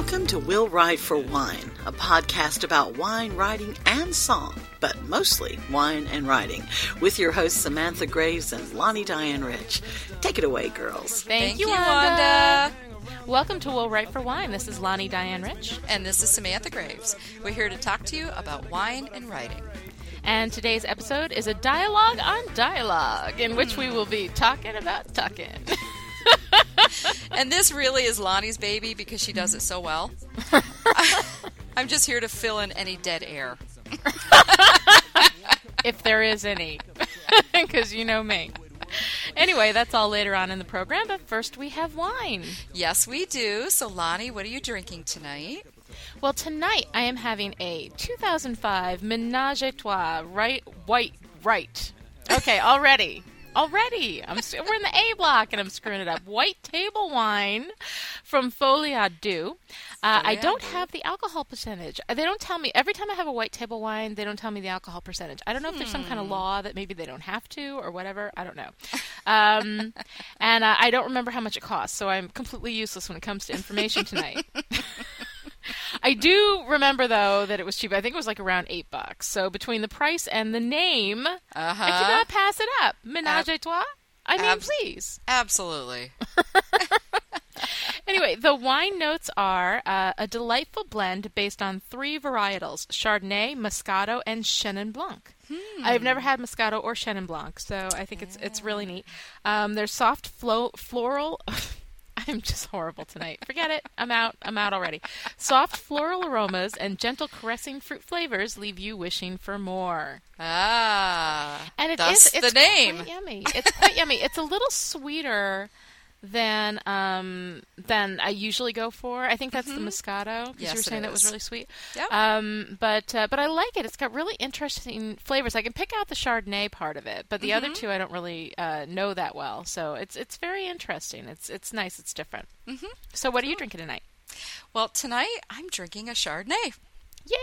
Welcome to Will Write for Wine, a podcast about wine, writing, and song, but mostly wine and writing, with your hosts Samantha Graves and Lani Diane Rich. Take it away, girls. Thank, Thank you, you, Wanda. Wanda. Welcome to Will Write for Wine. This is Lani Diane Rich. And this is Samantha Graves. We're here to talk to you about wine and writing. And today's episode is a dialogue on dialogue, in which we will be talking about tucking. And this really is Lani's baby because she does it so well. I'm just here to fill in any dead air. if there is any, because you know me. Anyway, that's all later on in the program, but first we have wine. Yes, we do. So, Lani, what are you drinking tonight? Well, tonight I am having a 2005 Menage a Trois right, white, right. Okay, already. Already, I'm we're in the A block and I'm screwing it up. White table wine from Folie a Deux. Uh, I don't have the alcohol percentage. They don't tell me every time I have a white table wine. They don't tell me the alcohol percentage. I don't know if there's some kind of law that maybe they don't have to or whatever. I don't know. Um, and uh, I don't remember how much it costs, so I'm completely useless when it comes to information tonight. I do remember though that it was cheap. I think it was like around eight bucks. So between the price and the name, Uh-huh. I cannot pass it up. Menage Ab- a trois. I mean, abs- please. Absolutely. Anyway, the wine notes are uh, a delightful blend based on three varietals: Chardonnay, Moscato, and Chenin Blanc. I've never had Moscato or Chenin Blanc, so I think it's it's really neat. Um, there's soft flo- floral. I'm just horrible tonight. Forget it. I'm out. I'm out already. Soft floral aromas and gentle caressing fruit flavors leave you wishing for more. Ah. And it thus is- it's the name. Yummy. It's quite yummy. It's a little sweeter than um than I usually go for. I think that's the Moscato because Mm-hmm. Yes, you were saying that was really sweet. Yep. Um, but uh, but I like it. It's got really interesting flavors. I can pick out the Chardonnay part of it, but the Mm-hmm. other two I don't really uh, know that well. So it's it's very interesting. It's it's nice. It's different. Mm-hmm. So what are you drinking tonight? Well, tonight I'm drinking a Chardonnay. Yay!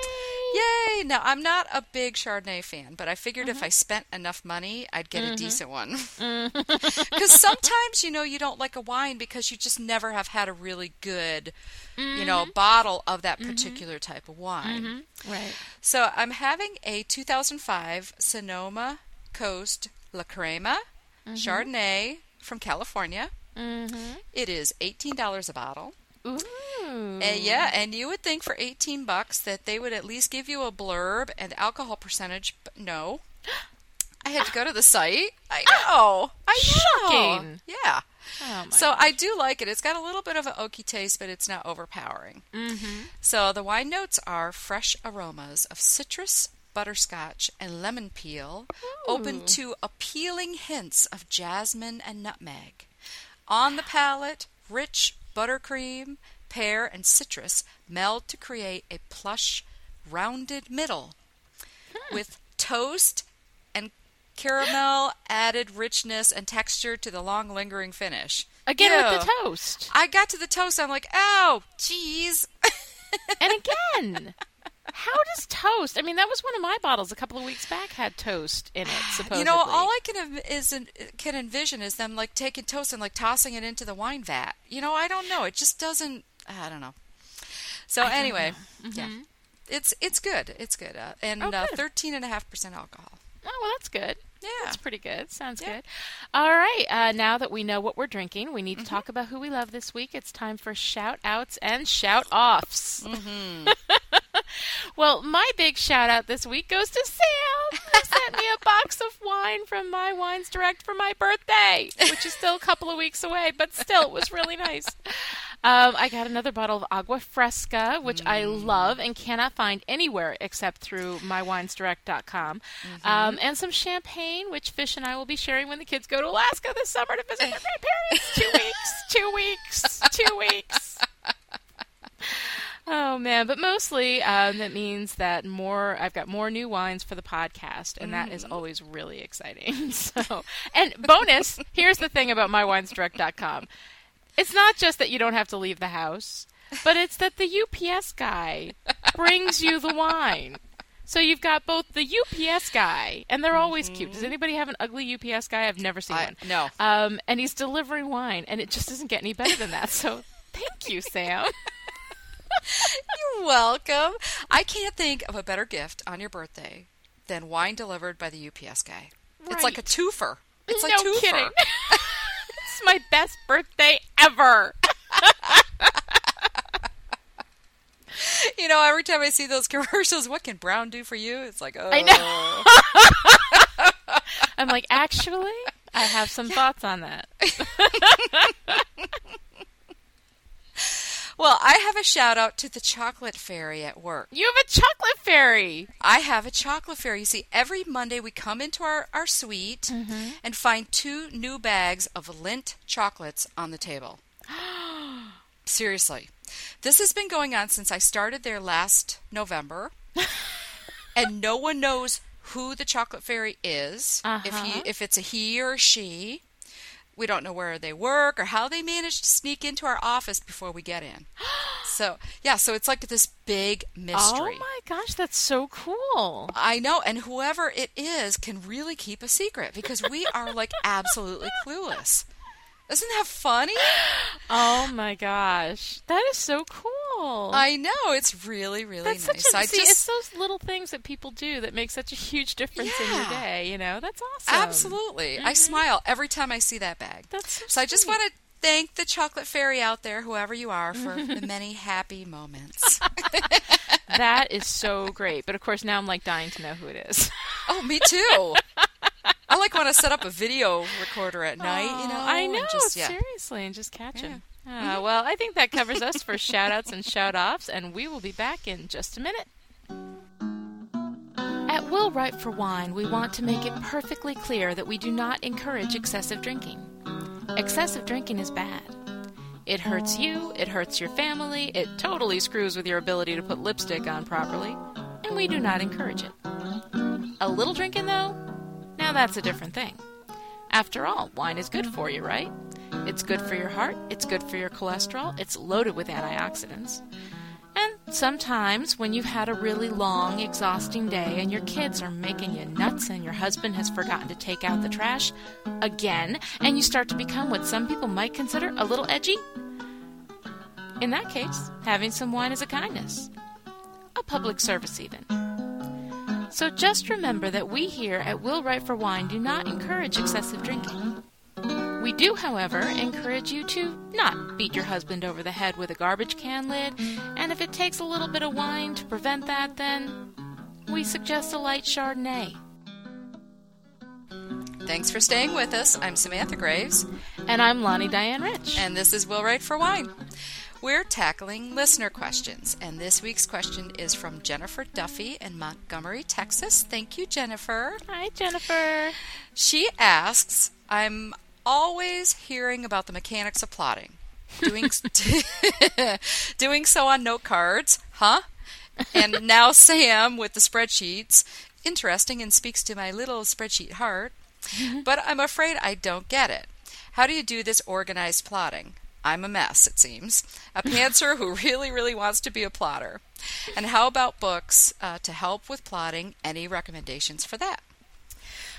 Yay! Now, I'm not a big Chardonnay fan, but I figured if mm-hmm. I spent enough money, I'd get a mm-hmm. decent one. Mm-hmm. Because sometimes, you know, you don't like a wine because you just never have had a really good, you know, bottle of that particular type of wine. Right. So I'm having a 2005 Sonoma Coast La Crema Chardonnay from California. Mm-hmm. It is $18 a bottle. Ooh. Uh, yeah, and you would think for 18 bucks that they would at least give you a blurb and alcohol percentage, but no. I had to go to the site. I know. I know. Shocking. Yeah. Oh my. So I do like it. It's got a little bit of an oaky taste, but it's not overpowering. mm-hmm. So the wine notes are fresh aromas of citrus, butterscotch, and lemon peel, open to appealing hints of jasmine and nutmeg. On the palate, rich buttercream, pear, and citrus meld to create a plush, rounded middle hmm. with toast and caramel added richness and texture to the long lingering finish. Again with the toast. I got to the toast. I'm like, oh, cheese. and again, how does toast? I mean, that was one of my bottles a couple of weeks back had toast in it. Supposedly, You know, all I can is can envision is them like taking toast and like tossing it into the wine vat. You know, I don't know. It just doesn't. I don't know. So don't anyway, know. yeah, it's it's good. It's good, uh, and Oh, uh, thirteen and a half percent alcohol. Oh, well, that's good. Yeah. That's pretty good. Sounds Yeah. good. All right. Uh, now that we know what we're drinking, we Mm-hmm. need to talk about who we love this week. It's time for shout outs and shout offs. Mm-hmm. well, my big shout out this week goes to Sam, who sent me a box of wine from My Wines Direct for my birthday, which is still a couple of weeks away, but still, it was really nice. Um, I got another bottle of Agua Fresca, which I Mm. love and cannot find anywhere except through mywinesdirect.com. Mm-hmm. Um, and some champagne, which Fish and I will be sharing when the kids go to Alaska this summer to visit their grandparents. two weeks, two weeks, two weeks. Oh man, but mostly um, that means that more. I've got more new wines for the podcast, and that is always really exciting. So, and bonus, here's the thing about mywinesdirect.com: it's not just that you don't have to leave the house, but it's that the UPS guy brings you the wine. So you've got both the UPS guy, and they're always cute. Does anybody have an ugly UPS guy? I've never seen I- one. no. Um, and he's delivering wine, and it just doesn't get any better than that. So thank you, Sam. You're welcome. I can't think of a better gift on your birthday than wine delivered by the UPS guy. It's like a Right. twofer. It's like no twofer. kidding. it's my best birthday ever. You know, every time I see those commercials, what can Brown do for you? It's like, oh. I know. Oh. I'm like, actually, I have some thoughts on that. Well, I have a shout out to the chocolate fairy at work. You have a chocolate fairy. I have a chocolate fairy. You see, every Monday we come into our, our suite and find two new bags of Lindt chocolates on the table. Seriously. This has been going on since I started there last November. and no one knows who the chocolate fairy is. If Uh-huh. he if it's a he or a she. We don't know where they work or how they managed to sneak into our office before we get in. so, yeah, so it's like this big mystery. Oh my gosh, that's so cool. I know, and whoever it is can really keep a secret because we are like absolutely clueless. Isn't that funny? Oh my gosh, that is so cool. I know it's really, really that's nice. such a I see. just It's those little things that people do that make such a huge difference in your day. You know, that's awesome. absolutely. I mm-hmm. smile every time I see that bag. That's so So I just want to thank the chocolate fairy out there, whoever you are, for the many happy moments. That is so great. But of course, now I'm like dying to know who it is. oh, me too. I like want to set up a video recorder at night. You know, I and know, just, yeah. seriously, and just catch Yeah. him. Ah, well, I think that covers us for shout outs and shout offs, and we will be back in just a minute. At Will Write for Wine, we want to make it perfectly clear that we do not encourage excessive drinking. Excessive drinking is bad. It hurts you, it hurts your family, it totally screws with your ability to put lipstick on properly, and we do not encourage it. A little drinking, though? Now that's a different thing. After all, wine is good for you, right? It's good for your heart, it's good for your cholesterol, it's loaded with antioxidants. Sometimes, when you've had a really long, exhausting day and your kids are making you nuts and your husband has forgotten to take out the trash again, and you start to become what some people might consider a little edgy, in that case, having some wine is a kindness. A public service, even. So just remember that we here at Will Write for Wine do not encourage excessive drinking. We do, however, encourage you to not beat your husband over the head with a garbage can lid, and if it takes a little bit of wine to prevent that, then we suggest a light Chardonnay. Thanks for staying with us. I'm Samantha Graves, And I'm Lani Diane Rich. and this is Will Write for Wine. We're tackling listener questions, and this week's question is from Jennifer Duffy in Montgomery, Texas. Thank you, Jennifer. Hi, Jennifer. She asks, I'm always hearing about the mechanics of plotting. Doing, doing so on note cards, huh? And now Sam with the spreadsheets. Interesting and speaks to my little spreadsheet heart. But I'm afraid I don't get it. How do you do this organized plotting? I'm a mess, it seems. A pantser who really, really wants to be a plotter. And how about books uh, to help with plotting? Any recommendations for that?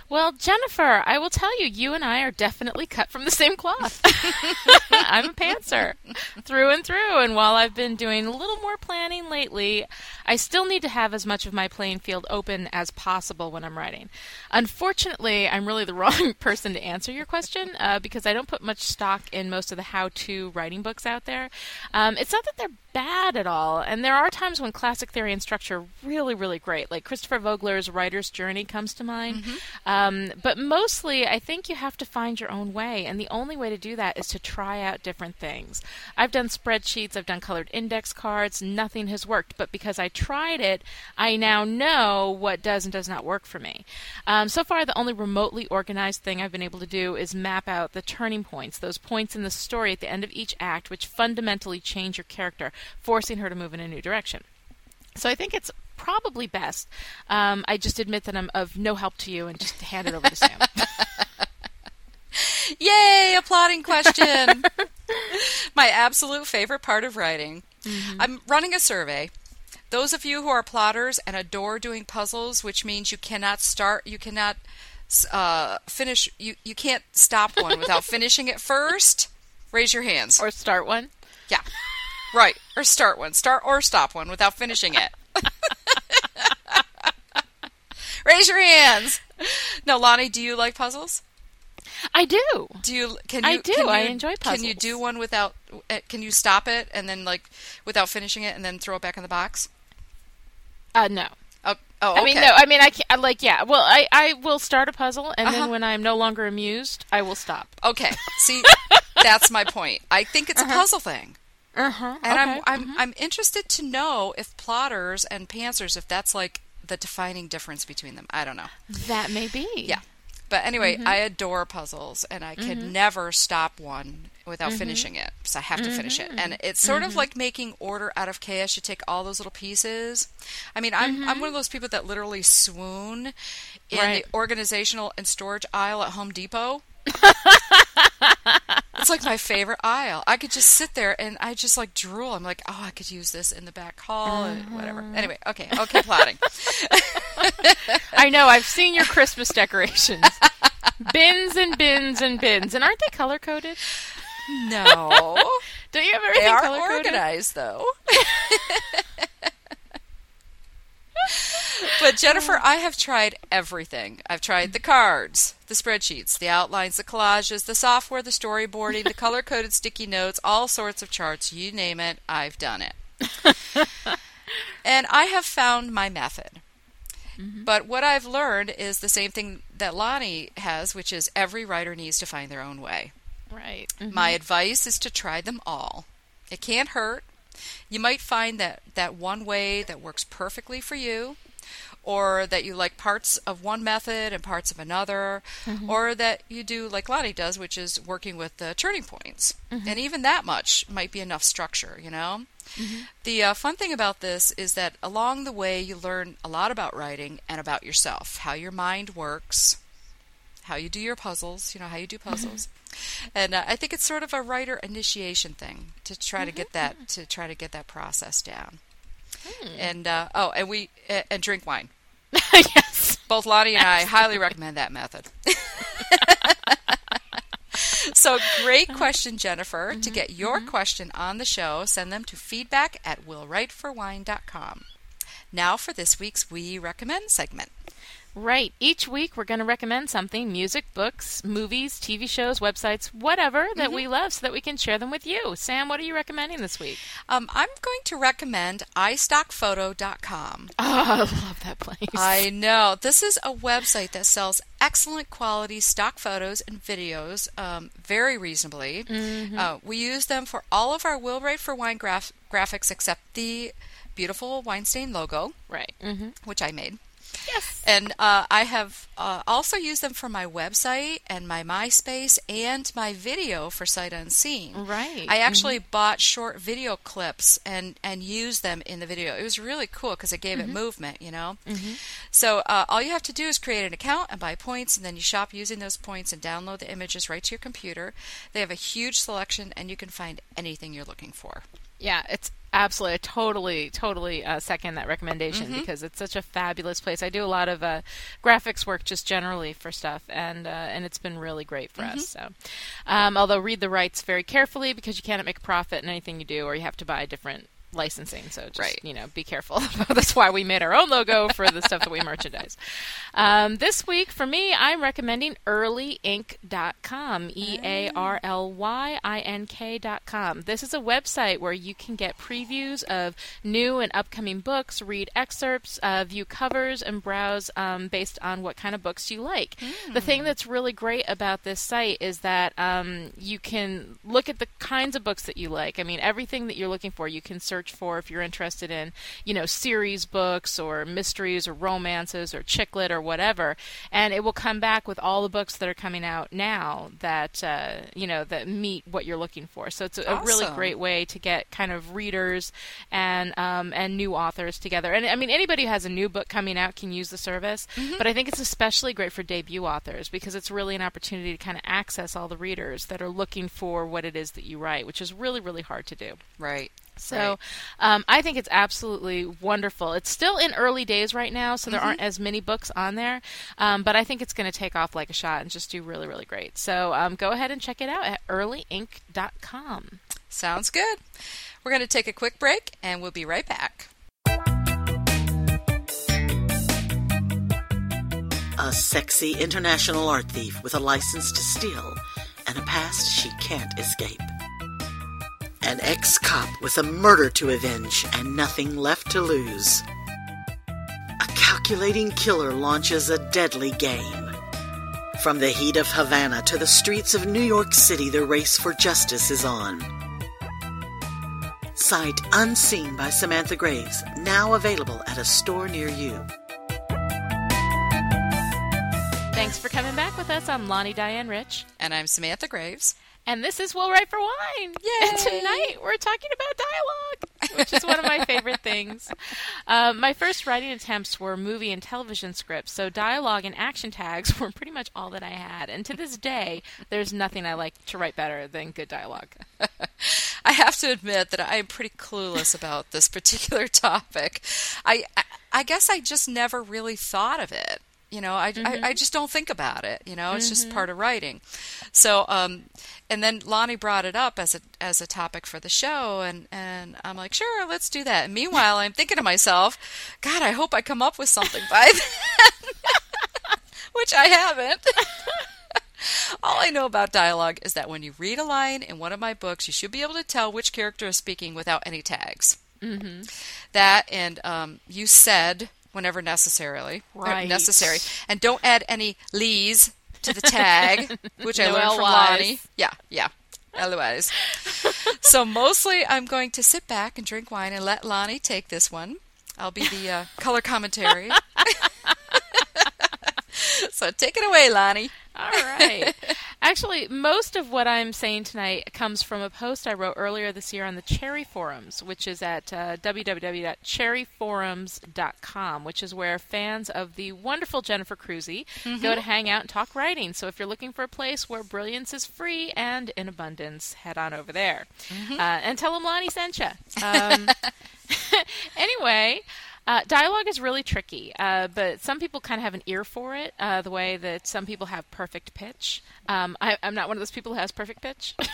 Well, Jennifer, I will tell you, you and I are definitely cut from the same cloth. I'm a pantser through and through, and while I've been doing a little more planning lately, I still need to have as much of my playing field open as possible when I'm writing. Unfortunately, I'm really the wrong person to answer your question uh, because I don't put much stock in most of the how to writing books out there. Um, it's not that they're bad at all, and there are times when classic theory and structure are really, really great. Like Christopher Vogler's Writer's Journey comes to mind. Um, but mostly, I think you have to find your own way, and the only way to do that is to try out different things. I've done spreadsheets, I've done colored index cards, nothing has worked, but because I tried it, I now know what does and does not work for me. Um, so far, the only remotely organized thing I've been able to do is map out the turning points, those points in the story at the end of each act, which fundamentally change your character, forcing her to move in a new direction. So I think it's probably best. Um, I just admit that I'm of no help to you and just hand it over to Sam. Yay, a plotting question. My absolute favorite part of writing. I'm running a survey. Those of you who are plotters and adore doing puzzles, which means you cannot start, you cannot uh, finish, you, you can't stop one without finishing it first, raise your hands. or start one. Yeah. Right. Or start one. Start or stop one without finishing it. Raise your hands. No, Lani, do you like puzzles? I do. Do you? Can you? I do. You, I enjoy puzzles. Can you do one without? uh, Can you stop it and then like without finishing it and then throw it back in the box? Uh, no. Oh, oh I mean, no. I mean, I can't, like, yeah. Well, I, I will start a puzzle, and Uh-huh. then when I'm no longer amused, I will stop. Okay. See, that's my point. I think it's a puzzle thing. Uh huh. And I'm I'm I'm interested to know if plotters and pantsers if that's like the defining difference between them. I don't know. that may be. Yeah. But anyway, Mm-hmm. I adore puzzles and I could never stop one without Mm-hmm. finishing it. So I have to finish it. And it's sort of like making order out of chaos. You take all those little pieces. I mean, I'm I'm one of those people that literally swoon in Mm-hmm. Right. the organizational and storage aisle at Home Depot. It's like my favorite aisle. I could just sit there and I just like drool. I'm like, oh, I could use this in the back hall and whatever. Mm-hmm. Anyway, okay, okay, plotting. I know. I've seen your Christmas decorations. bins and bins and bins, and aren't they color coded? No, Don't you have they everything are color coded? organized though. but Jennifer, I have tried everything. I've tried the cards, the spreadsheets, the outlines, the collages, the software, the storyboarding, the color coded sticky notes, all sorts of charts. You name it, I've done it. and I have found my method. But what I've learned is the same thing that Lani has, which is every writer needs to find their own way. Right. Mhm. My advice is to try them all. It can't hurt. You might find that that one way that works perfectly for you, or that you like parts of one method and parts of another, mm-hmm. or that you do like Lani does, which is working with the turning points. Mm-hmm. And even that much might be enough structure, you know? Mm-hmm. The uh, fun thing about this is that along the way you learn a lot about writing and about yourself, how your mind works, how you do your puzzles, you know, how you do puzzles. And uh, I think it's sort of a writer initiation thing to try to get that to try to get that process down. And uh, oh, and we uh, and drink wine. yes. Both Lani and I highly recommend that method. so great question, Jennifer. To get your question on the show, send them to feedback at willwriteforwine.com. Now for this week's We Recommend segment. Right. Each week we're going to recommend something music, books, movies, TV shows, websites, whatever that we love so that we can share them with you. Sam, what are you recommending this week? Um, I'm going to recommend istockphoto.com. Oh, I love that place. I know. This is a website that sells excellent quality stock photos and videos um, very reasonably. Uh, we use them for all of our Will Write for Wine graph- graphics except the beautiful wine stain logo, right. Mm-hmm. which I made. Yes. And uh, I have uh, also used them for my website and my MySpace and my video for Sight Unseen. Right. I actually bought short video clips and and used them in the video. It was really cool because it gave it movement, you know. So uh, all you have to do is create an account and buy points, and then you shop using those points and download the images right to your computer. They have a huge selection, and you can find anything you're looking for. Yeah, it's absolutely, I totally, totally uh, second that recommendation because it's such a fabulous place. I do a lot of uh, graphics work just generally for stuff, and uh, and it's been really great for us. So, um, although read the rights very carefully because you cannot make a profit in anything you do, or you have to buy different licensing. So just Right. you know, be careful. That's why we made our own logo for the stuff that we merchandise. Um, this week, for me, I'm recommending earlyink.com. E A R L Y I N K.com. This is a website where you can get previews of new and upcoming books, read excerpts, uh, view covers, and browse um, based on what kind of books you like. The thing that's really great about this site is that um, you can look at the kinds of books that you like. I mean, everything that you're looking for, you can search for if you're interested in, you know, series books or mysteries or romances or chick lit or whatever, and it will come back with all the books that are coming out now that uh, you know that meet what you're looking for. So it's a, a really great way to get kind of readers and um, and new authors together. And I mean, anybody who has a new book coming out can use the service, but I think it's especially great for debut authors because it's really an opportunity to kind of access all the readers that are looking for what it is that you write, which is really really hard to do. Right. So um, I think it's absolutely wonderful. It's still in early days right now, so there Mm-hmm. aren't as many books on there, um, but I think it's going to take off like a shot and just do really, really great. So um, go ahead and check it out at earlyink.com. Sounds good. We're going to take a quick break and we'll be right back. A sexy international art thief with a license to steal and a past she can't escape. An ex cop with a murder to avenge and nothing left to lose. A calculating killer launches a deadly game. From the heat of Havana to the streets of New York City, the race for justice is on. Sight Unseen by Samantha Graves, now available at a store near you. Thanks for coming back with us. I'm Lani Diane Rich. And I'm Samantha Graves. And this is Will Write for Wine. Yay! And tonight we're talking about dialogue, which is one of my favorite things. Um, my first writing attempts were movie and television scripts, so dialogue and action tags were pretty much all that I had. And to this day, there's nothing I like to write better than good dialogue. I have to admit that I'm pretty clueless about this particular topic. I, I, I guess I just never really thought of it. You know, I, mm-hmm. I, I, just don't think about it. You know, it's mm-hmm. just part of writing. So, um, and then Lani brought it up as a as a topic for the show, and and I'm like, sure, let's do that. And meanwhile, I'm thinking to myself, God, I hope I come up with something by then, which I haven't. All I know about dialogue is that when you read a line in one of my books, you should be able to tell which character is speaking without any tags. Mm-hmm. That and um, you said whenever necessarily right. necessary, and don't add any lees to the tag, which I no learned from Lani. Yeah, yeah. Otherwise, so mostly I'm going to sit back and drink wine and let Lani take this one. I'll be the uh, color commentary. so take it away, Lani. All right. Actually, most of what I'm saying tonight comes from a post I wrote earlier this year on the Cherry Forums, which is at uh, www.cherryforums.com, which is where fans of the wonderful Jennifer Crusie Mm-hmm. go to hang out and talk writing. So if you're looking for a place where brilliance is free and in abundance, head on over there. Mm-hmm. Uh, and tell them Lani sent you. Um, anyway. Uh, dialogue is really tricky, uh, but some people kind of have an ear for it, uh, the way that some people have perfect pitch. Um, I, I'm not one of those people who has perfect pitch.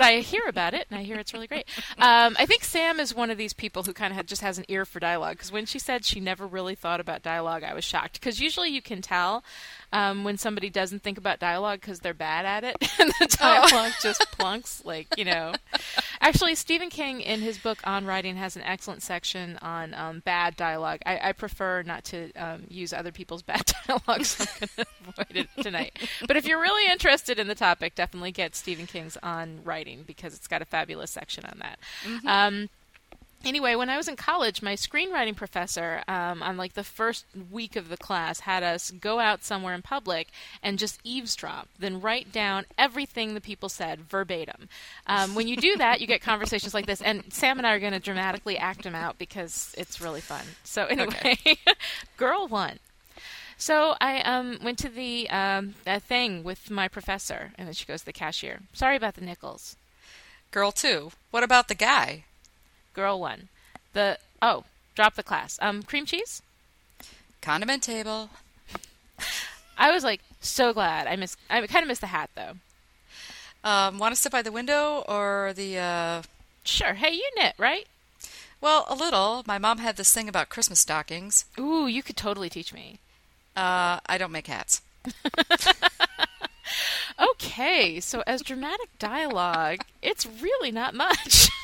but I hear about it, and I hear it's really great. Um, I think Sam is one of these people who kind of just has an ear for dialogue. Because when she said she never really thought about dialogue, I was shocked. Because usually you can tell um, when somebody doesn't think about dialogue because they're bad at it, and the dialogue just plunks. Like you know, actually, Stephen King in his book on writing has an excellent section on um, bad dialogue. I, I, prefer not to um, use other people's bad dialogue, so I'm going to avoid it tonight. But if you're really interested in the topic, definitely get Stephen King's on writing because it's got a fabulous section on that. Mm-hmm. Um, anyway, when I was in college, my screenwriting professor, um, on like the first week of the class, had us go out somewhere in public and just eavesdrop, then write down everything the people said verbatim. Um, when you do that, you get conversations like this, and Sam and I are going to dramatically act them out because it's really fun. So anyway, girl one. So I um, went to the um, thing with my professor, and then she goes to the cashier. Sorry about the nickels. Girl two. What about the guy? Girl one. The oh, drop the class. Um, cream cheese. Condiment table. I was like so glad. I miss. I kind of missed the hat though. Um, want to sit by the window or the? Uh... Sure. Hey, you knit, right? Well, a little. My mom had this thing about Christmas stockings. Ooh, you could totally teach me. Uh, I don't make hats. Okay, so as dramatic dialogue, it's really not much.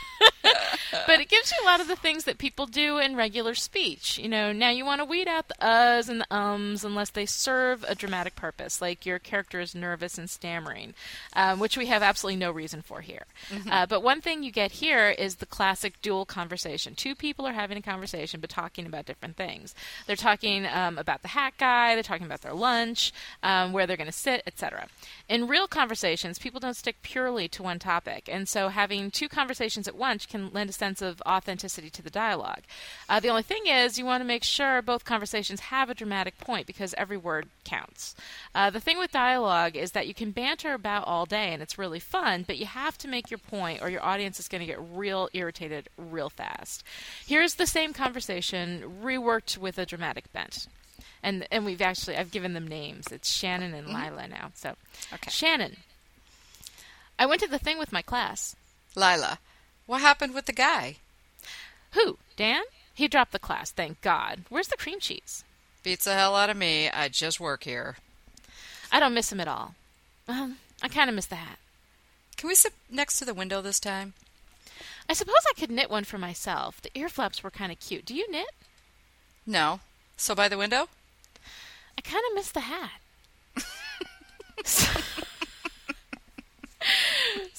but it gives you a lot of the things that people do in regular speech. You know, now you want to weed out the uhs and the ums unless they serve a dramatic purpose, like your character is nervous and stammering, um, which we have absolutely no reason for here. Uh, but one thing you get here is the classic dual conversation. Two people are having a conversation but talking about different things. They're talking um, about the hat guy, they're talking about their lunch, um, where they're going to sit, etc. In real conversations, people don't stick purely to one topic, and so having two conversations at once can lend a sense of authenticity to the dialogue. Uh, the only thing is, you want to make sure both conversations have a dramatic point because every word counts. Uh, the thing with dialogue is that you can banter about all day and it's really fun, but you have to make your point or your audience is going to get real irritated real fast. Here's the same conversation reworked with a dramatic bent. And, and we've actually I've given them names. It's Shannon and Lila now. So Okay. Shannon. I went to the thing with my class. Lila, what happened with the guy? Who? Dan? He dropped the class, thank God. Where's the cream cheese? Beats the hell out of me. I just work here. I don't miss him at all. Um, I kind of miss the hat. Can we sit next to the window this time? I suppose I could knit one for myself. The ear flaps were kind of cute. Do you knit? No. So by the window? I kind of miss the hat.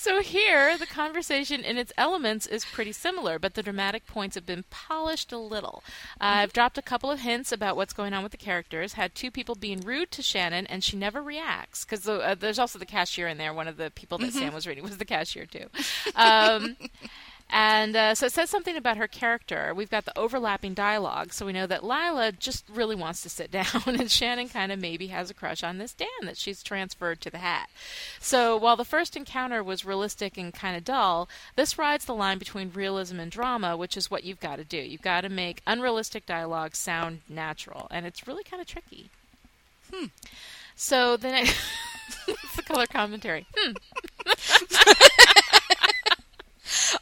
so here, the conversation in its elements is pretty similar, but the dramatic points have been polished a little. Uh, I've dropped a couple of hints about what's going on with the characters. Had two people being rude to Shannon, and she never reacts because uh, there's also the cashier in there. One of the people that Sam was reading was the cashier too. Um, and uh, so it says something about her character. We've got the overlapping dialogue, so we know that Lila just really wants to sit down, and Shannon kind of maybe has a crush on this Dan that she's transferred to the hat. So while the first encounter was realistic and kind of dull, this rides the line between realism and drama, which is what you've got to do. You've got to make unrealistic dialogue sound natural, and it's really kind of tricky. Hmm. So the it's the color commentary. Hmm.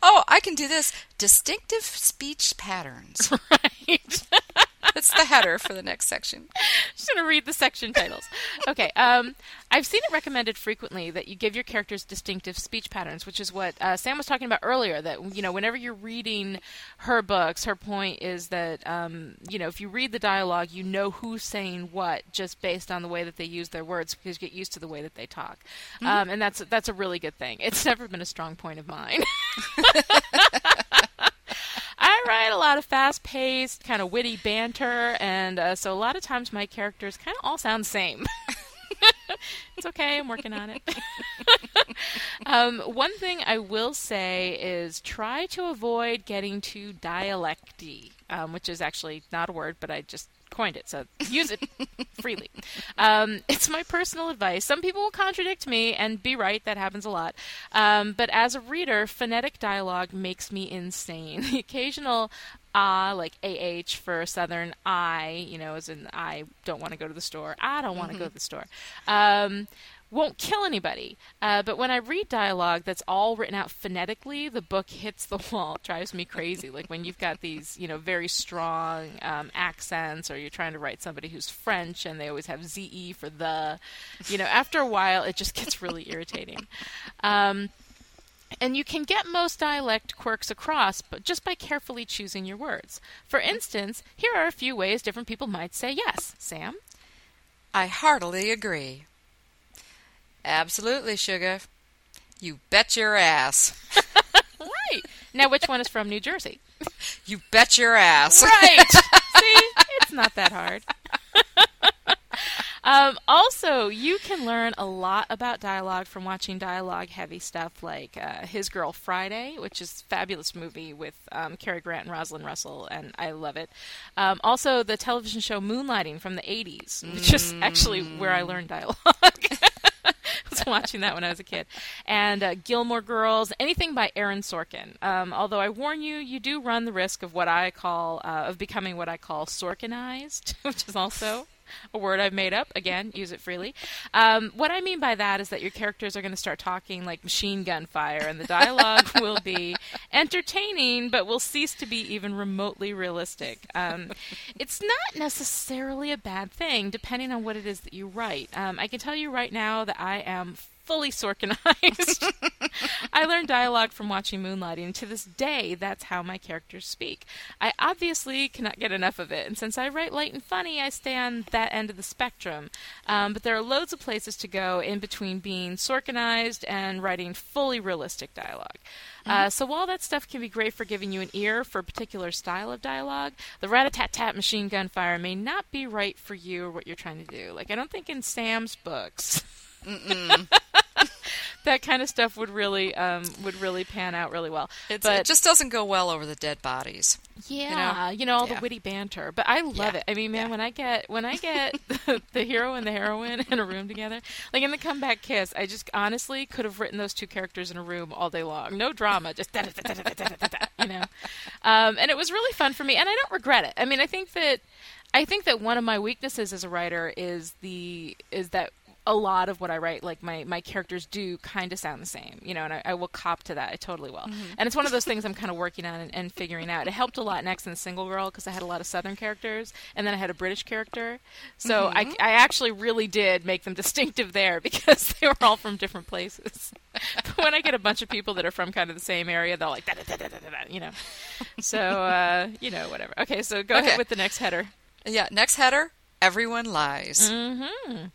Oh, I can do this. Distinctive speech patterns. right. That's the header for the next section. Just gonna read the section titles. Okay. Um, I've seen it recommended frequently that you give your characters distinctive speech patterns, which is what uh, Sam was talking about earlier. That you know, whenever you're reading her books, her point is that um, you know, if you read the dialogue, you know who's saying what just based on the way that they use their words, because you get used to the way that they talk, Mm-hmm. um, and that's that's a really good thing. It's never been a strong point of mine. Write a lot of fast paced, kind of witty banter, and uh, so a lot of times my characters kind of all sound the same. it's okay, I'm working on it. um, one thing I will say is try to avoid getting too dialecty, um, which is actually not a word, but I just coined it, so use it freely. Um, it's my personal advice. Some people will contradict me and be right. That happens a lot. Um, but as a reader, phonetic dialogue makes me insane. The occasional ah, like ah for southern I, you know, as in I don't want to go to the store. I don't want to go to the store. Um, won't kill anybody. Uh, but when I read dialogue that's all written out phonetically, the book hits the wall. It drives me crazy. like when you've got these, you know, very strong um, accents, or you're trying to write somebody who's French and they always have ze for the. You know, after a while, it just gets really irritating. Um, and you can get most dialect quirks across but just by carefully choosing your words. For instance, here are a few ways different people might say yes. Sam? I heartily agree. Absolutely, sugar. You bet your ass. Right. Now, which one is from New Jersey? You bet your ass. Right. See, it's not that hard. um, also, you can learn a lot about dialogue from watching dialogue heavy stuff like uh, His Girl Friday, which is a fabulous movie with um, Cary Grant and Rosalind Russell, and I love it. Um, also, the television show Moonlighting from the 80s, which is actually where I learned dialogue. I was watching that when I was a kid. And uh, Gilmore Girls, anything by Aaron Sorkin. Um, although I warn you, you do run the risk of what I call, uh, of becoming what I call Sorkinized, which is also a word I've made up. Again, use it freely. Um, what I mean by that is that your characters are going to start talking like machine gun fire, and the dialogue will be entertaining, but will cease to be even remotely realistic. Um, it's not necessarily a bad thing, depending on what it is that you write. Um, I can tell you right now that I am fully Sorkinized. I learned dialogue from watching Moonlighting, to this day, that's how my characters speak. I obviously cannot get enough of it, and since I write light and funny, I stay on that end of the spectrum. Um, but there are loads of places to go in between being Sorkinized and writing fully realistic dialogue. Uh, so while that stuff can be great for giving you an ear for a particular style of dialogue, the rat-a-tat-tat machine gun fire may not be right for you or what you're trying to do. Like I don't think in Sam's books. that kind of stuff would really um, would really pan out really well. It's, but, it just doesn't go well over the dead bodies. Yeah, you know, you know all yeah. the witty banter. But I love yeah. it. I mean, man, yeah. when I get when I get the hero and the heroine in a room together, like in the comeback kiss, I just honestly could have written those two characters in a room all day long. No drama, just da da da da da da da. You know, um, and it was really fun for me, and I don't regret it. I mean, I think that. I think that one of my weaknesses as a writer is the is that a lot of what I write, like my, my characters do kind of sound the same, you know, and I, I will cop to that. I totally will. Mm-hmm. And it's one of those things I'm kind of working on and, and figuring out. It helped a lot next in the single girl because I had a lot of Southern characters, and then I had a British character. So Mm-hmm. I, I actually really did make them distinctive there because they were all from different places. but when I get a bunch of people that are from kind of the same area, they're like, da, da, da, da, da, da, da, you know. So, uh, you know, whatever. Okay, so go Okay. ahead with the next header. Yeah, next header, Everyone Lies. Mm-hmm.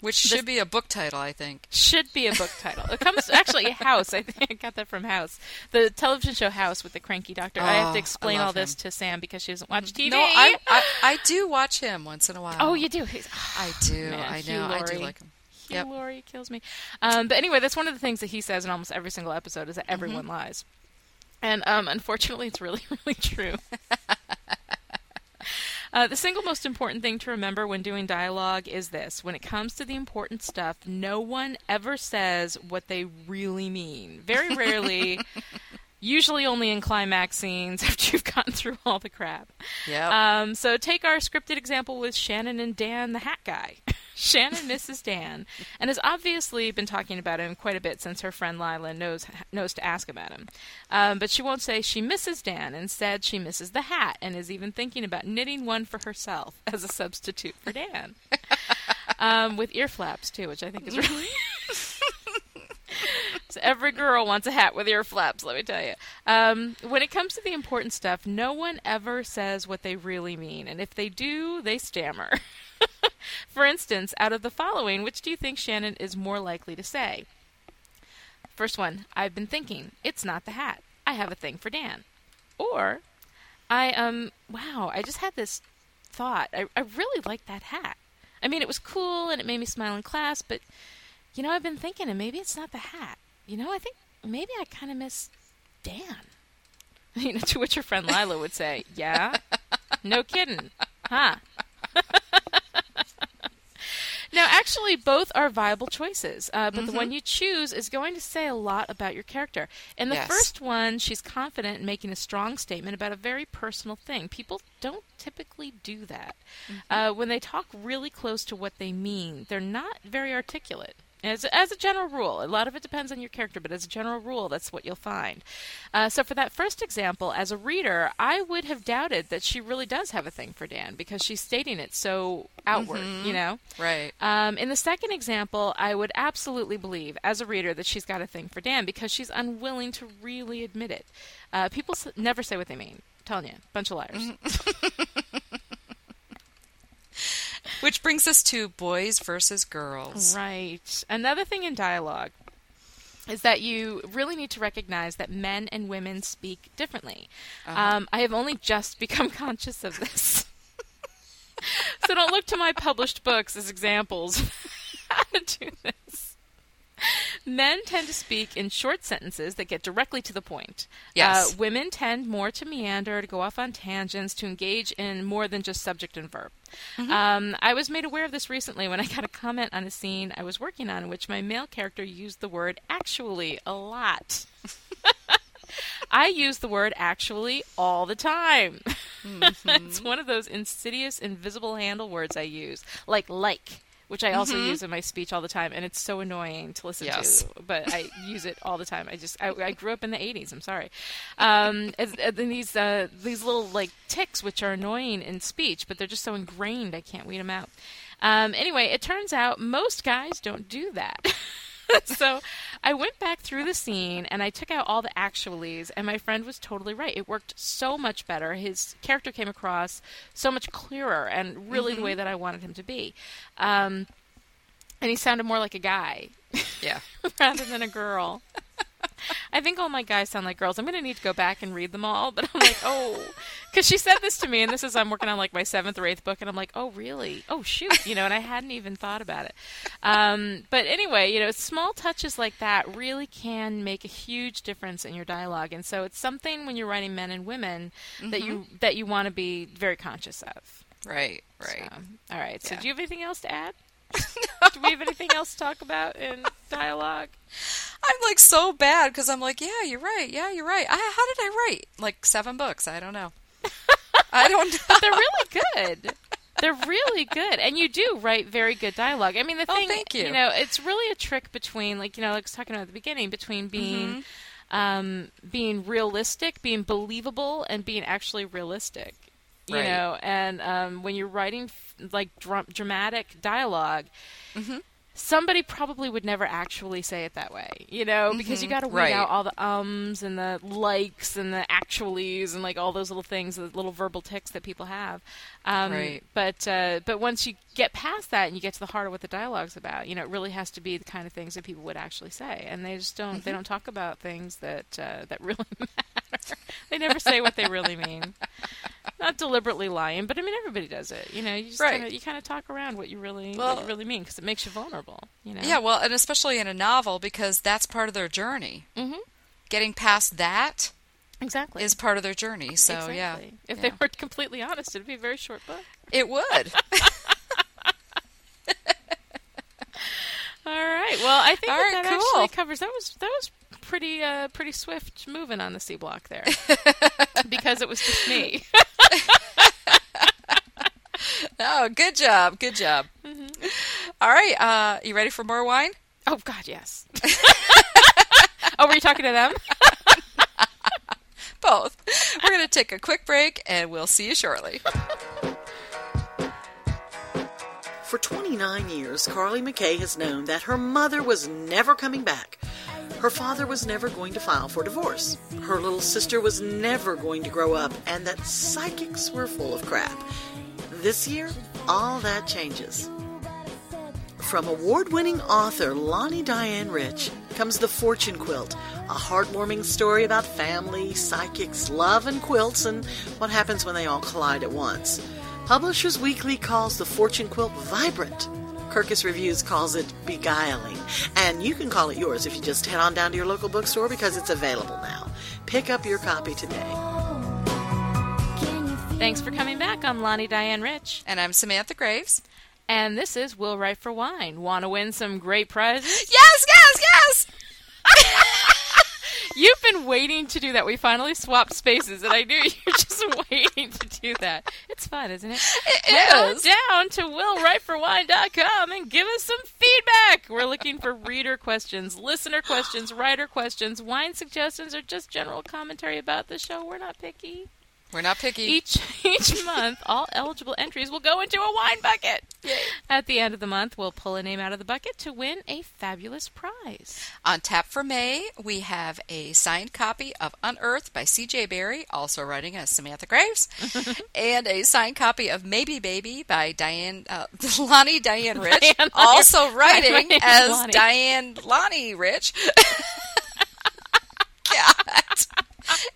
Which should be a book title, I think. should be a book title. It comes actually House. I think I got that from House, the television show House with the cranky doctor. I have Oh, to explain love all this to Sam because she doesn't watch TV. No, I, I I do watch him once in a while. oh, you do. He's, I do. Man, I know. I do like him. Hugh Yep. Laurie kills me. Um, but anyway, that's one of the things that he says in almost every single episode is that Mm-hmm. everyone lies, and um, unfortunately, it's really, really true. Uh, the single most important thing to remember when doing dialogue is this when it comes to the important stuff, no one ever says what they really mean. Very rarely, usually only in climax scenes after you've gotten through all the crap. Yep. Um, so take our scripted example with Shannon and Dan, the hat guy. Shannon misses Dan, and has obviously been talking about him quite a bit since her friend Lila knows knows to ask about him. Um, but she won't say she misses Dan. Instead, she misses the hat, and is even thinking about knitting one for herself as a substitute for Dan, um, with ear flaps too, which I think is really. So every girl wants a hat with ear flaps, let me tell you. Um, when it comes to the important stuff, no one ever says what they really mean, and if they do, they stammer. For instance, out of the following, which do you think Shannon is more likely to say? First one, I've been thinking, it's not the hat. I have a thing for Dan. Or, I, um, wow, I just had this thought. I, I really like that hat. I mean, it was cool and it made me smile in class, but, you know, I've been thinking, and maybe it's not the hat. You know, I think maybe I kind of miss Dan. You know, to which her friend Lila would say, "Yeah, no kidding, huh?" now, actually, both are viable choices, uh, but the one you choose is going to say a lot about your character. In the Yes. first one, she's confident in making a strong statement about a very personal thing. People don't typically do that. Uh, when they talk really close to what they mean, they're not very articulate. As, as a general rule, a lot of it depends on your character, but as a general rule, that's what you'll find. Uh, so, for that first example, as a reader, I would have doubted that she really does have a thing for Dan because she's stating it so outward, you know? right. Um, in the second example, I would absolutely believe, as a reader, that she's got a thing for Dan because she's unwilling to really admit it. Uh, people s- never say what they mean. I'm telling you, bunch of liars. Which brings us to boys versus girls. Right. Another thing in dialogue is that you really need to recognize that men and women speak differently. Um, I have only just become conscious of this. so don't look to my published books as examples how to do this. Men tend to speak in short sentences that get directly to the point. Yes. Uh, women tend more to meander, to go off on tangents, to engage in more than just subject and verb. Um, I was made aware of this recently when I got a comment on a scene I was working on in which my male character used the word actually a lot. I use the word actually all the time. it's one of those insidious, invisible handle words I use, like like, which I also use in my speech all the time, and it's so annoying to listen Yes. to, but I use it all the time. I just I, I grew up in the '80s. I'm sorry. Um, and, and these uh, these little like ticks, which are annoying in speech, but they're just so ingrained I can't weed them out. Um, anyway, it turns out most guys don't do that. so I went back through the scene and I took out all the actualies, and my friend was totally right. It worked so much better. His character came across so much clearer and really the way that I wanted him to be. Um, and he sounded more like a guy Yeah. rather than a girl. I think all my guys sound like girls. I'm going to need to go back and read them all, but I'm like, oh, because she said this to me, and this is I'm working on like my seventh or eighth book, and I'm like, oh, really? Oh, shoot, you know, and I hadn't even thought about it. Um, but anyway, you know, small touches like that really can make a huge difference in your dialogue, and so it's something when you're writing men and women that you that you want to be very conscious of. Right. Right. So, all right. So, Yeah. do you have anything else to add? do we have anything else to talk about in dialogue? I'm like so bad because I'm like, yeah, you're right. Yeah, you're right. I, how did I write like seven books? I don't know. I don't. but They're really good. They're really good, and you do write very good dialogue. I mean, the Oh, thing, thank you. you. know, it's really a trick between, like, you know, like I was talking about at the beginning, between being, Mm-hmm. um, being realistic, being believable, and being actually realistic. You Right. know, and um, when you're writing f- like dra- dramatic dialog Mm-hmm. Somebody probably would never actually say it that way, you know, because you got to weed Mm-hmm. Right. out all the ums and the likes and the actuallys and like all those little things, the little verbal ticks that people have. Um, Right. But uh, but once you get past that and you get to the heart of what the dialogue's about, you know, it really has to be the kind of things that people would actually say, and they just don't Mm-hmm. they don't talk about things that uh, that really matter. they never say what they really mean. Not deliberately lying, but I mean everybody does it. You know, you just Right. kinda, you kind of talk around what you really Well- what you really mean because it makes you vulnerable. You know. Yeah, well, and especially in a novel because that's part of their journey. Mhm. Getting past that Exactly. is part of their journey. So exactly. yeah, If yeah. they were completely honest, it'd be a very short book. it would. All right. Well, I think All that, right, that cool. actually covers. That was that was pretty uh, pretty swift moving on the C block there, because it was just me. oh, good job, good job. Mm-hmm. All right, uh, you ready for more wine? oh God, yes. oh, were you talking to them? Both. We're going to take a quick break, and we'll see you shortly. For 29 years, Carly McKay has known that her mother was never coming back. Her father was never going to file for divorce. Her little sister was never going to grow up, and that psychics were full of crap. This year, all that changes. From award winning author Lani Diane Rich comes The Fortune Quilt, a heartwarming story about family, psychics, love, and quilts, and what happens when they all collide at once. Publishers Weekly calls The Fortune Quilt vibrant. Kirkus Reviews calls it beguiling. And you can call it yours if you just head on down to your local bookstore because it's available now. Pick up your copy today. Thanks for coming back. I'm Lani Diane Rich, And I'm Samantha Graves. and this is Will Write for Wine. Want to win some great prizes? Yes, yes, yes! You've been waiting to do that. We finally swapped spaces, and I knew you were just waiting to do that. It's fun, isn't it? It on is. down to willwriteforwine.com and give us some feedback. We're looking for reader questions, listener questions, writer questions, wine suggestions, or just general commentary about the show. We're not picky. We're not picky. Each each month, all eligible entries will go into a wine bucket. Yay. At the end of the month, we'll pull a name out of the bucket to win a fabulous prize. On tap for May, we have a signed copy of Unearthed by C.J. Barry, also writing as Samantha Graves, and a signed copy of Maybe Baby by Diane uh, Lani Diane Rich, Diane also writing as Lani. Diane Lani Rich. God.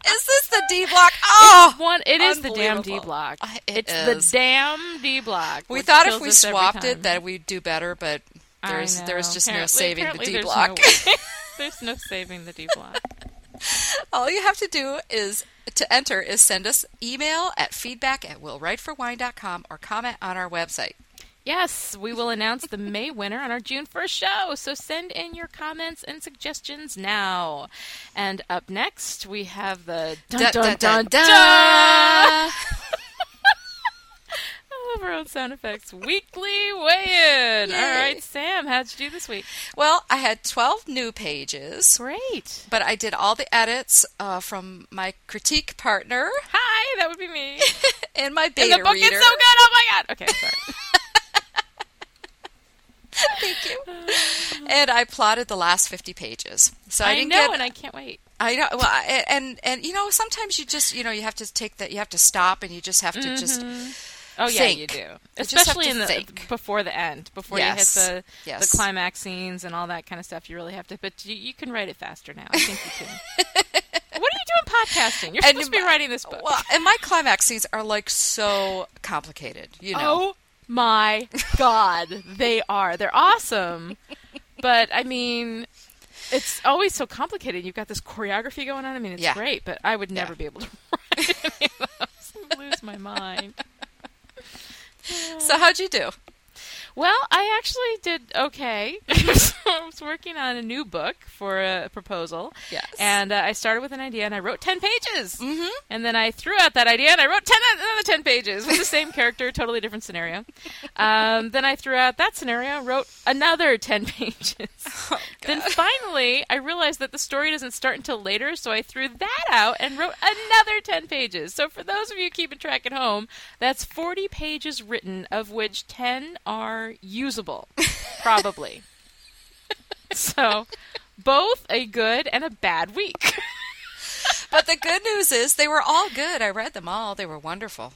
Is this the D block? Oh, One, it is the damn D block. Uh, it it's is. the damn D block. we thought if we swapped it that we'd do better, but there's there's just no saving the apparently D there's block. No there's no saving the D block. All you have to do is to enter is send us email at feedback at willwriteforwine.com or comment on our website. Yes, we will announce the May winner on our June 1st show. So send in your comments and suggestions now. And up next, we have the dun dun dun dun. da. I love our own sound effects. Weekly weigh-in. All Yay. right, Sam, how'd you do this week? Well, I had 12 new pages, Great. but I did all the edits uh, from my critique partner Hi, that would be me. and my And the book reader. is so good. Oh my god. Okay, sorry. Thank you. and I plotted the last 50 pages. So I, I didn't know, get and I can't wait. I know. Well, I, and and you know, sometimes you just you know you have to take that. You have to stop, and you just have to just mm-hmm. Oh yeah, think. you do. Especially have in the think. before the end, before Yes. you hit the Yes. the climax scenes and all that kind of stuff. You really have to. But you, you can write it faster now. I think you can. what are you doing podcasting? You're And supposed to be my- writing this book. Well, and my climax scenes are like so complicated. You know. Oh my god, they are. They're awesome. But I mean, it's always so complicated. You've got this choreography going on. I mean, it's Yeah. great, but I would never Yeah. be able to write any of those. I'd lose my mind. So how'd you do? Well, I actually did okay. so I was working on a new book for a proposal. Yes. And uh, I started with an idea and I wrote 10 pages. Mm-hmm. And then I threw out that idea and I wrote 10 another 10 pages with the same character, totally different scenario. Um, then I threw out that scenario wrote another 10 pages. Oh, then finally, I realized that the story doesn't start until later, so I threw that out and wrote another 10 pages. So for those of you keeping track at home, that's 40 pages written, of which 10 are usable, probably. so both a good and a bad week. But the good news is they were all good. I read them all. They were wonderful.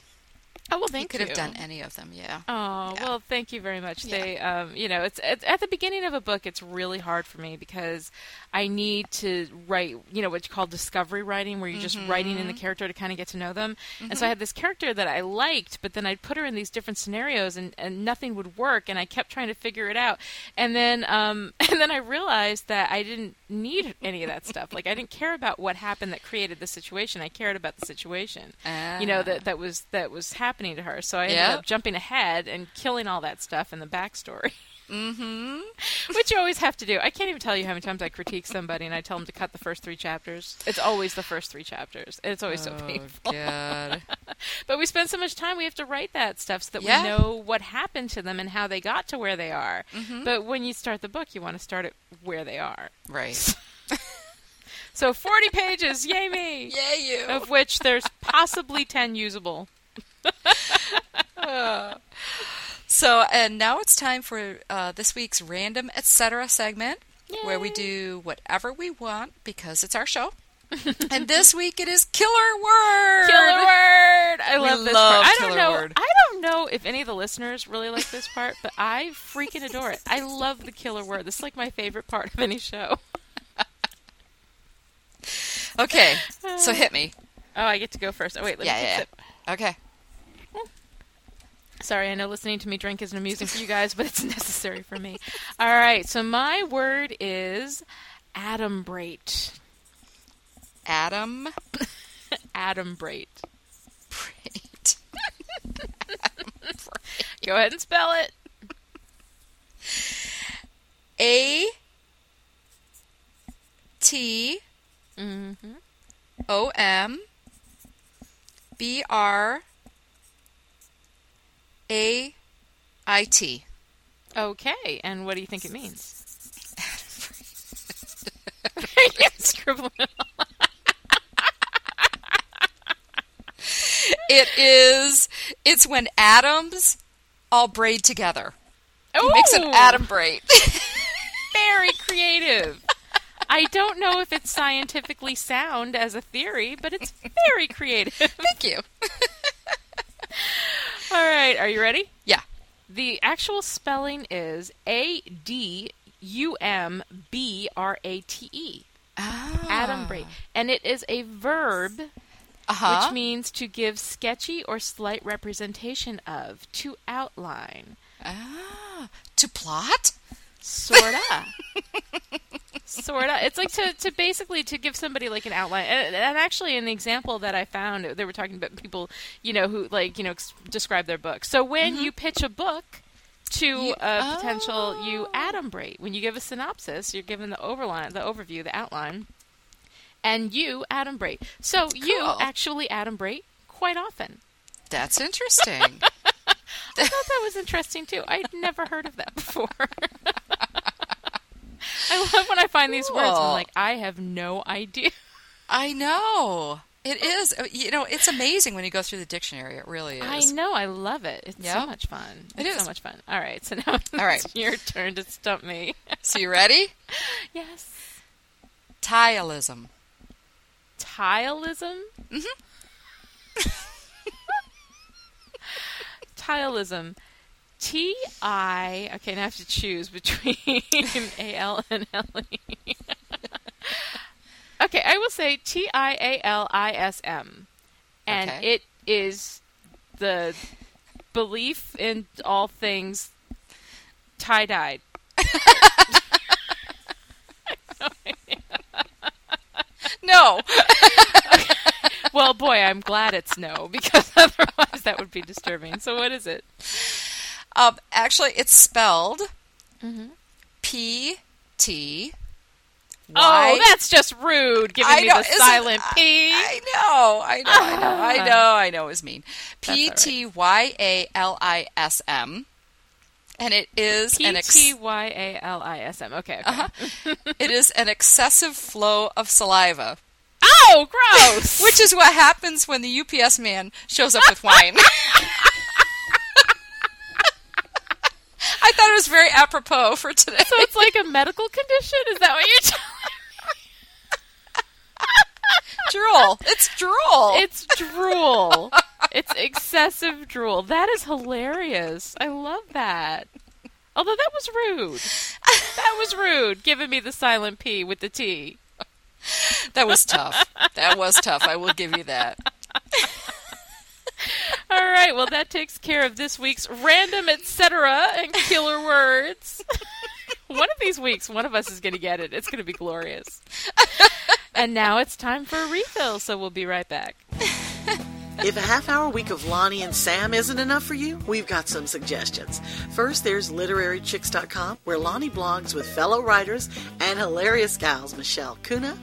Oh well, thank You could you. have done any of them, yeah. Oh Yeah. well, thank you very much. Yeah. They, um, you know, it's, it's at the beginning of a book. It's really hard for me because I need to write, you know, what you call discovery writing, where you're just writing in the Mm-hmm. character to kind of get to know them. And so I had this character that I liked, but then I'd put her in these different scenarios, and, and nothing would work. And I kept trying to figure it out. And then, um, and then I realized that I didn't need any of that stuff. Like I didn't care about what happened that created the situation. I cared about the situation you know Ah. that that was that was happening to her. So I ended up jumping ahead and killing all that stuff in the backstory, Mm-hmm. which you always have to do. I can't even tell you how many times I critique somebody and I tell them to cut the first three chapters. It's always the first three chapters, and it's always so painful. Oh, God. But we spend so much time we have to write that stuff so that Yeah. we know what happened to them and how they got to where they are. Mm-hmm. But when you start the book, you want to start it where they are. Right. So 40 pages, yay me! Yay, you. Of which there's possibly 10 usable. So, and now it's time for uh, this week's random etc. segment, where we do whatever we want because it's our show. and this week it is killer word. Killer word! I We love this love part. I don't know. word. I don't know if any of the listeners really like this part, but I freaking adore it. I love the killer word. This is like my favorite part of any show. Okay, so hit me. Oh, I get to go first. Oh wait, let Yeah, me yeah, yeah. Okay. Sorry, I know listening to me drink isn't amusing for you guys, but it's necessary for me. All right, so my word is adumbrate. Adam Adumbrate. Brate. Go ahead and spell it. A T O M B R Mm-hmm. O M B R A I T. Okay, and what do you think it means? scribble it is. It's when atoms all braid together. It makes an atom braid. Very creative. I don't know if it's scientifically sound as a theory, but it's very creative. Thank you. All right, are you ready? Yeah. The actual spelling is A D U M B R A T E. Adumbrate. And it is a verb Uh-huh. which means to give sketchy or slight representation of, to outline. ah, to plot. Sorta. sorta. It's like to, to basically to give somebody like an outline. And, and actually, in the example that I found, they were talking about people, you know, who like you know ex- describe their book. So when mm-hmm. you pitch a book to You- a oh. potential, you oh. adumbrate. When you give a synopsis, you're given the overline, the overview, the outline, and you adumbrate. So you Cool. actually adumbrate quite often. That's interesting. I thought that was interesting too. I'd never heard of that before. I love when I find these words. Cool. I'm like, I have no idea. I know. It is. Uh, You know, it's amazing when you go through the dictionary. It really is. I know. I love it. It's Yeah. so much fun. It it's is. so much fun. All right. So now All right. it's your turn to stump me. So you ready? yes. Tilism. Tilism. Mm-hmm. Tilism. T I. Okay, now I have to choose between A L and L E. okay, I will say T I A L I S M, and Okay. it is the belief in all things tie dyed. No. Well, boy, I'm glad it's no because otherwise that would be disturbing. So, what is it? Um, actually, it's spelled P T. Oh, that's just rude. Giving I me know, the silent P. I know, I know, I know, I know, I know. It was mean. P. T Y A L I S M, and it is P an ex- T Y A L I S M. Okay. okay. Uh-huh. it is an excessive flow of saliva, Oh, gross. which is what happens when the UPS man shows up with wine. I thought it was very apropos for today. so it's like a medical condition. Is that what you're telling? drool. It's drool. It's drool. it's excessive drool. That is hilarious. I love that. Although that was rude. That was rude. Giving me the silent P with the T. that was tough. That was tough. I will give you that. All right. Well, that takes care of this week's random etc. and killer words. one of these weeks, one of us is going to get it. It's going to be glorious. and now it's time for a refill, so we'll be right back. If a half hour week of Lani and Sam isn't enough for you, we've got some suggestions. First, there's literarychicks.com, where Lani blogs with fellow writers and hilarious gals Michele Cunnah,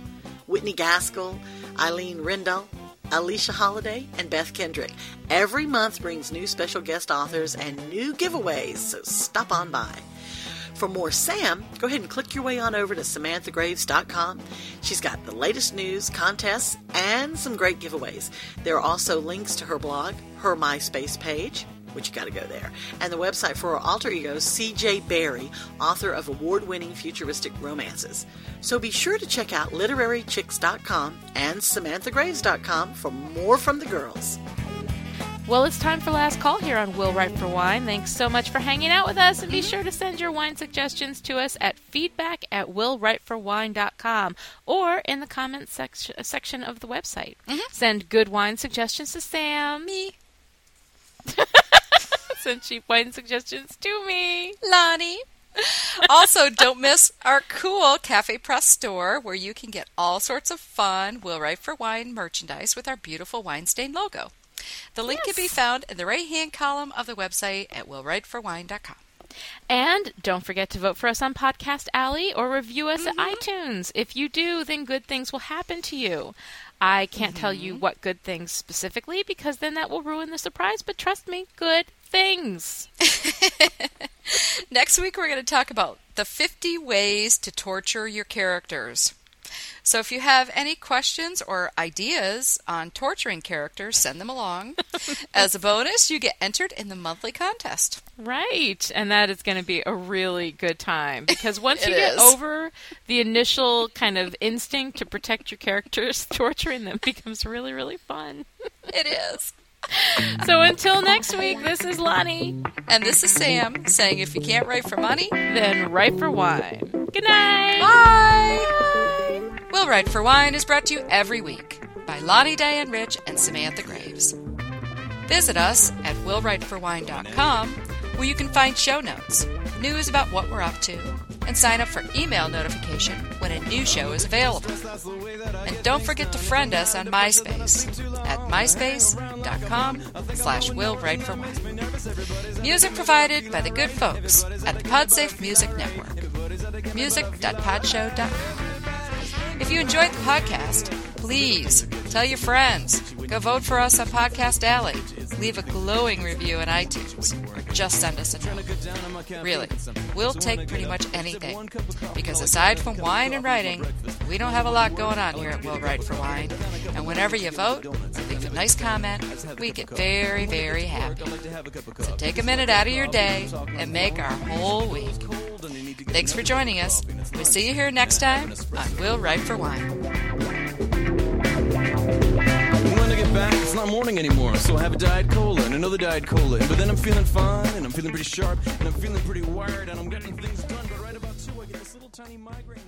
Whitney Gaskell, Eileen Rendahl, Alesia Holliday, and Beth Kendrick. Every month brings new special guest authors and new giveaways, so stop on by. For more Sam, go ahead and click your way on over to SamanthaGraves.com. She's got the latest news, contests, and some great giveaways. There are also links to her blog, her MySpace page, which you got to go there, and the website for her alter ego, CJ Barry, author of award winning futuristic romances. So be sure to check out literarychicks.com and SamanthaGraves.com for more from the girls. Well, it's time for last call here on Will Write for Wine. Thanks so much for hanging out with us, and be mm-hmm. sure to send your wine suggestions to us at feedback at willwriteforwine.com or in the comments sec- section of the website. Mm-hmm. Send good wine suggestions to Sam. Send cheap wine suggestions to me. Lani. also, don't miss our cool Cafe Press store where you can get all sorts of fun Will Write for Wine merchandise with our beautiful wine stain logo. The link can be found in the right hand column of the website at willwriteforwine.com. And don't forget to vote for us on Podcast Alley or review us Mm-hmm. at iTunes. If you do, then good things will happen to you. I can't tell you Mm-hmm. what good things specifically because then that will ruin the surprise, but trust me, good things. Next week, we're going to talk about the 50 ways to torture your characters. So, if you have any questions or ideas on torturing characters, send them along. As a bonus, you get entered in the monthly contest. Right. And that is going to be a really good time because once you get is. over the initial kind of instinct to protect your characters, torturing them becomes really, really fun. It is. So until next week, this is Lani. And this is Sam saying if you can't write for money, Then write for wine. Good night. bye! Will Write for Wine is brought to you every week by Lani Diane Rich and Samantha Graves. Visit us at willwriteforwine.com where you can find show notes, news about what we're up to, and sign up for email notification when a new show is available. And don't forget to friend us on MySpace at myspace.com slash willwriteforwine. Music provided by the good folks at the Podsafe Music Network. Music.podshow.com. If you enjoyed the podcast, please tell your friends. Go vote for us on Podcast Alley. Leave a glowing review in iTunes. Or just send us a note. Really, we'll take pretty much anything. Because aside from wine and writing, we don't have a lot going on here at Will Write for Wine. And whenever you vote, or leave a nice comment, we get very, very happy. So take a minute out of your day and make our whole week. Thanks for joining us. We'll see you here next time on Will Write for Wine. Back, it's not morning anymore, so I have a Diet Cola and another Diet Cola. But then I'm feeling fine, and I'm feeling pretty sharp, and I'm feeling pretty wired, and I'm getting things done. But right about two, I get this little tiny migraine.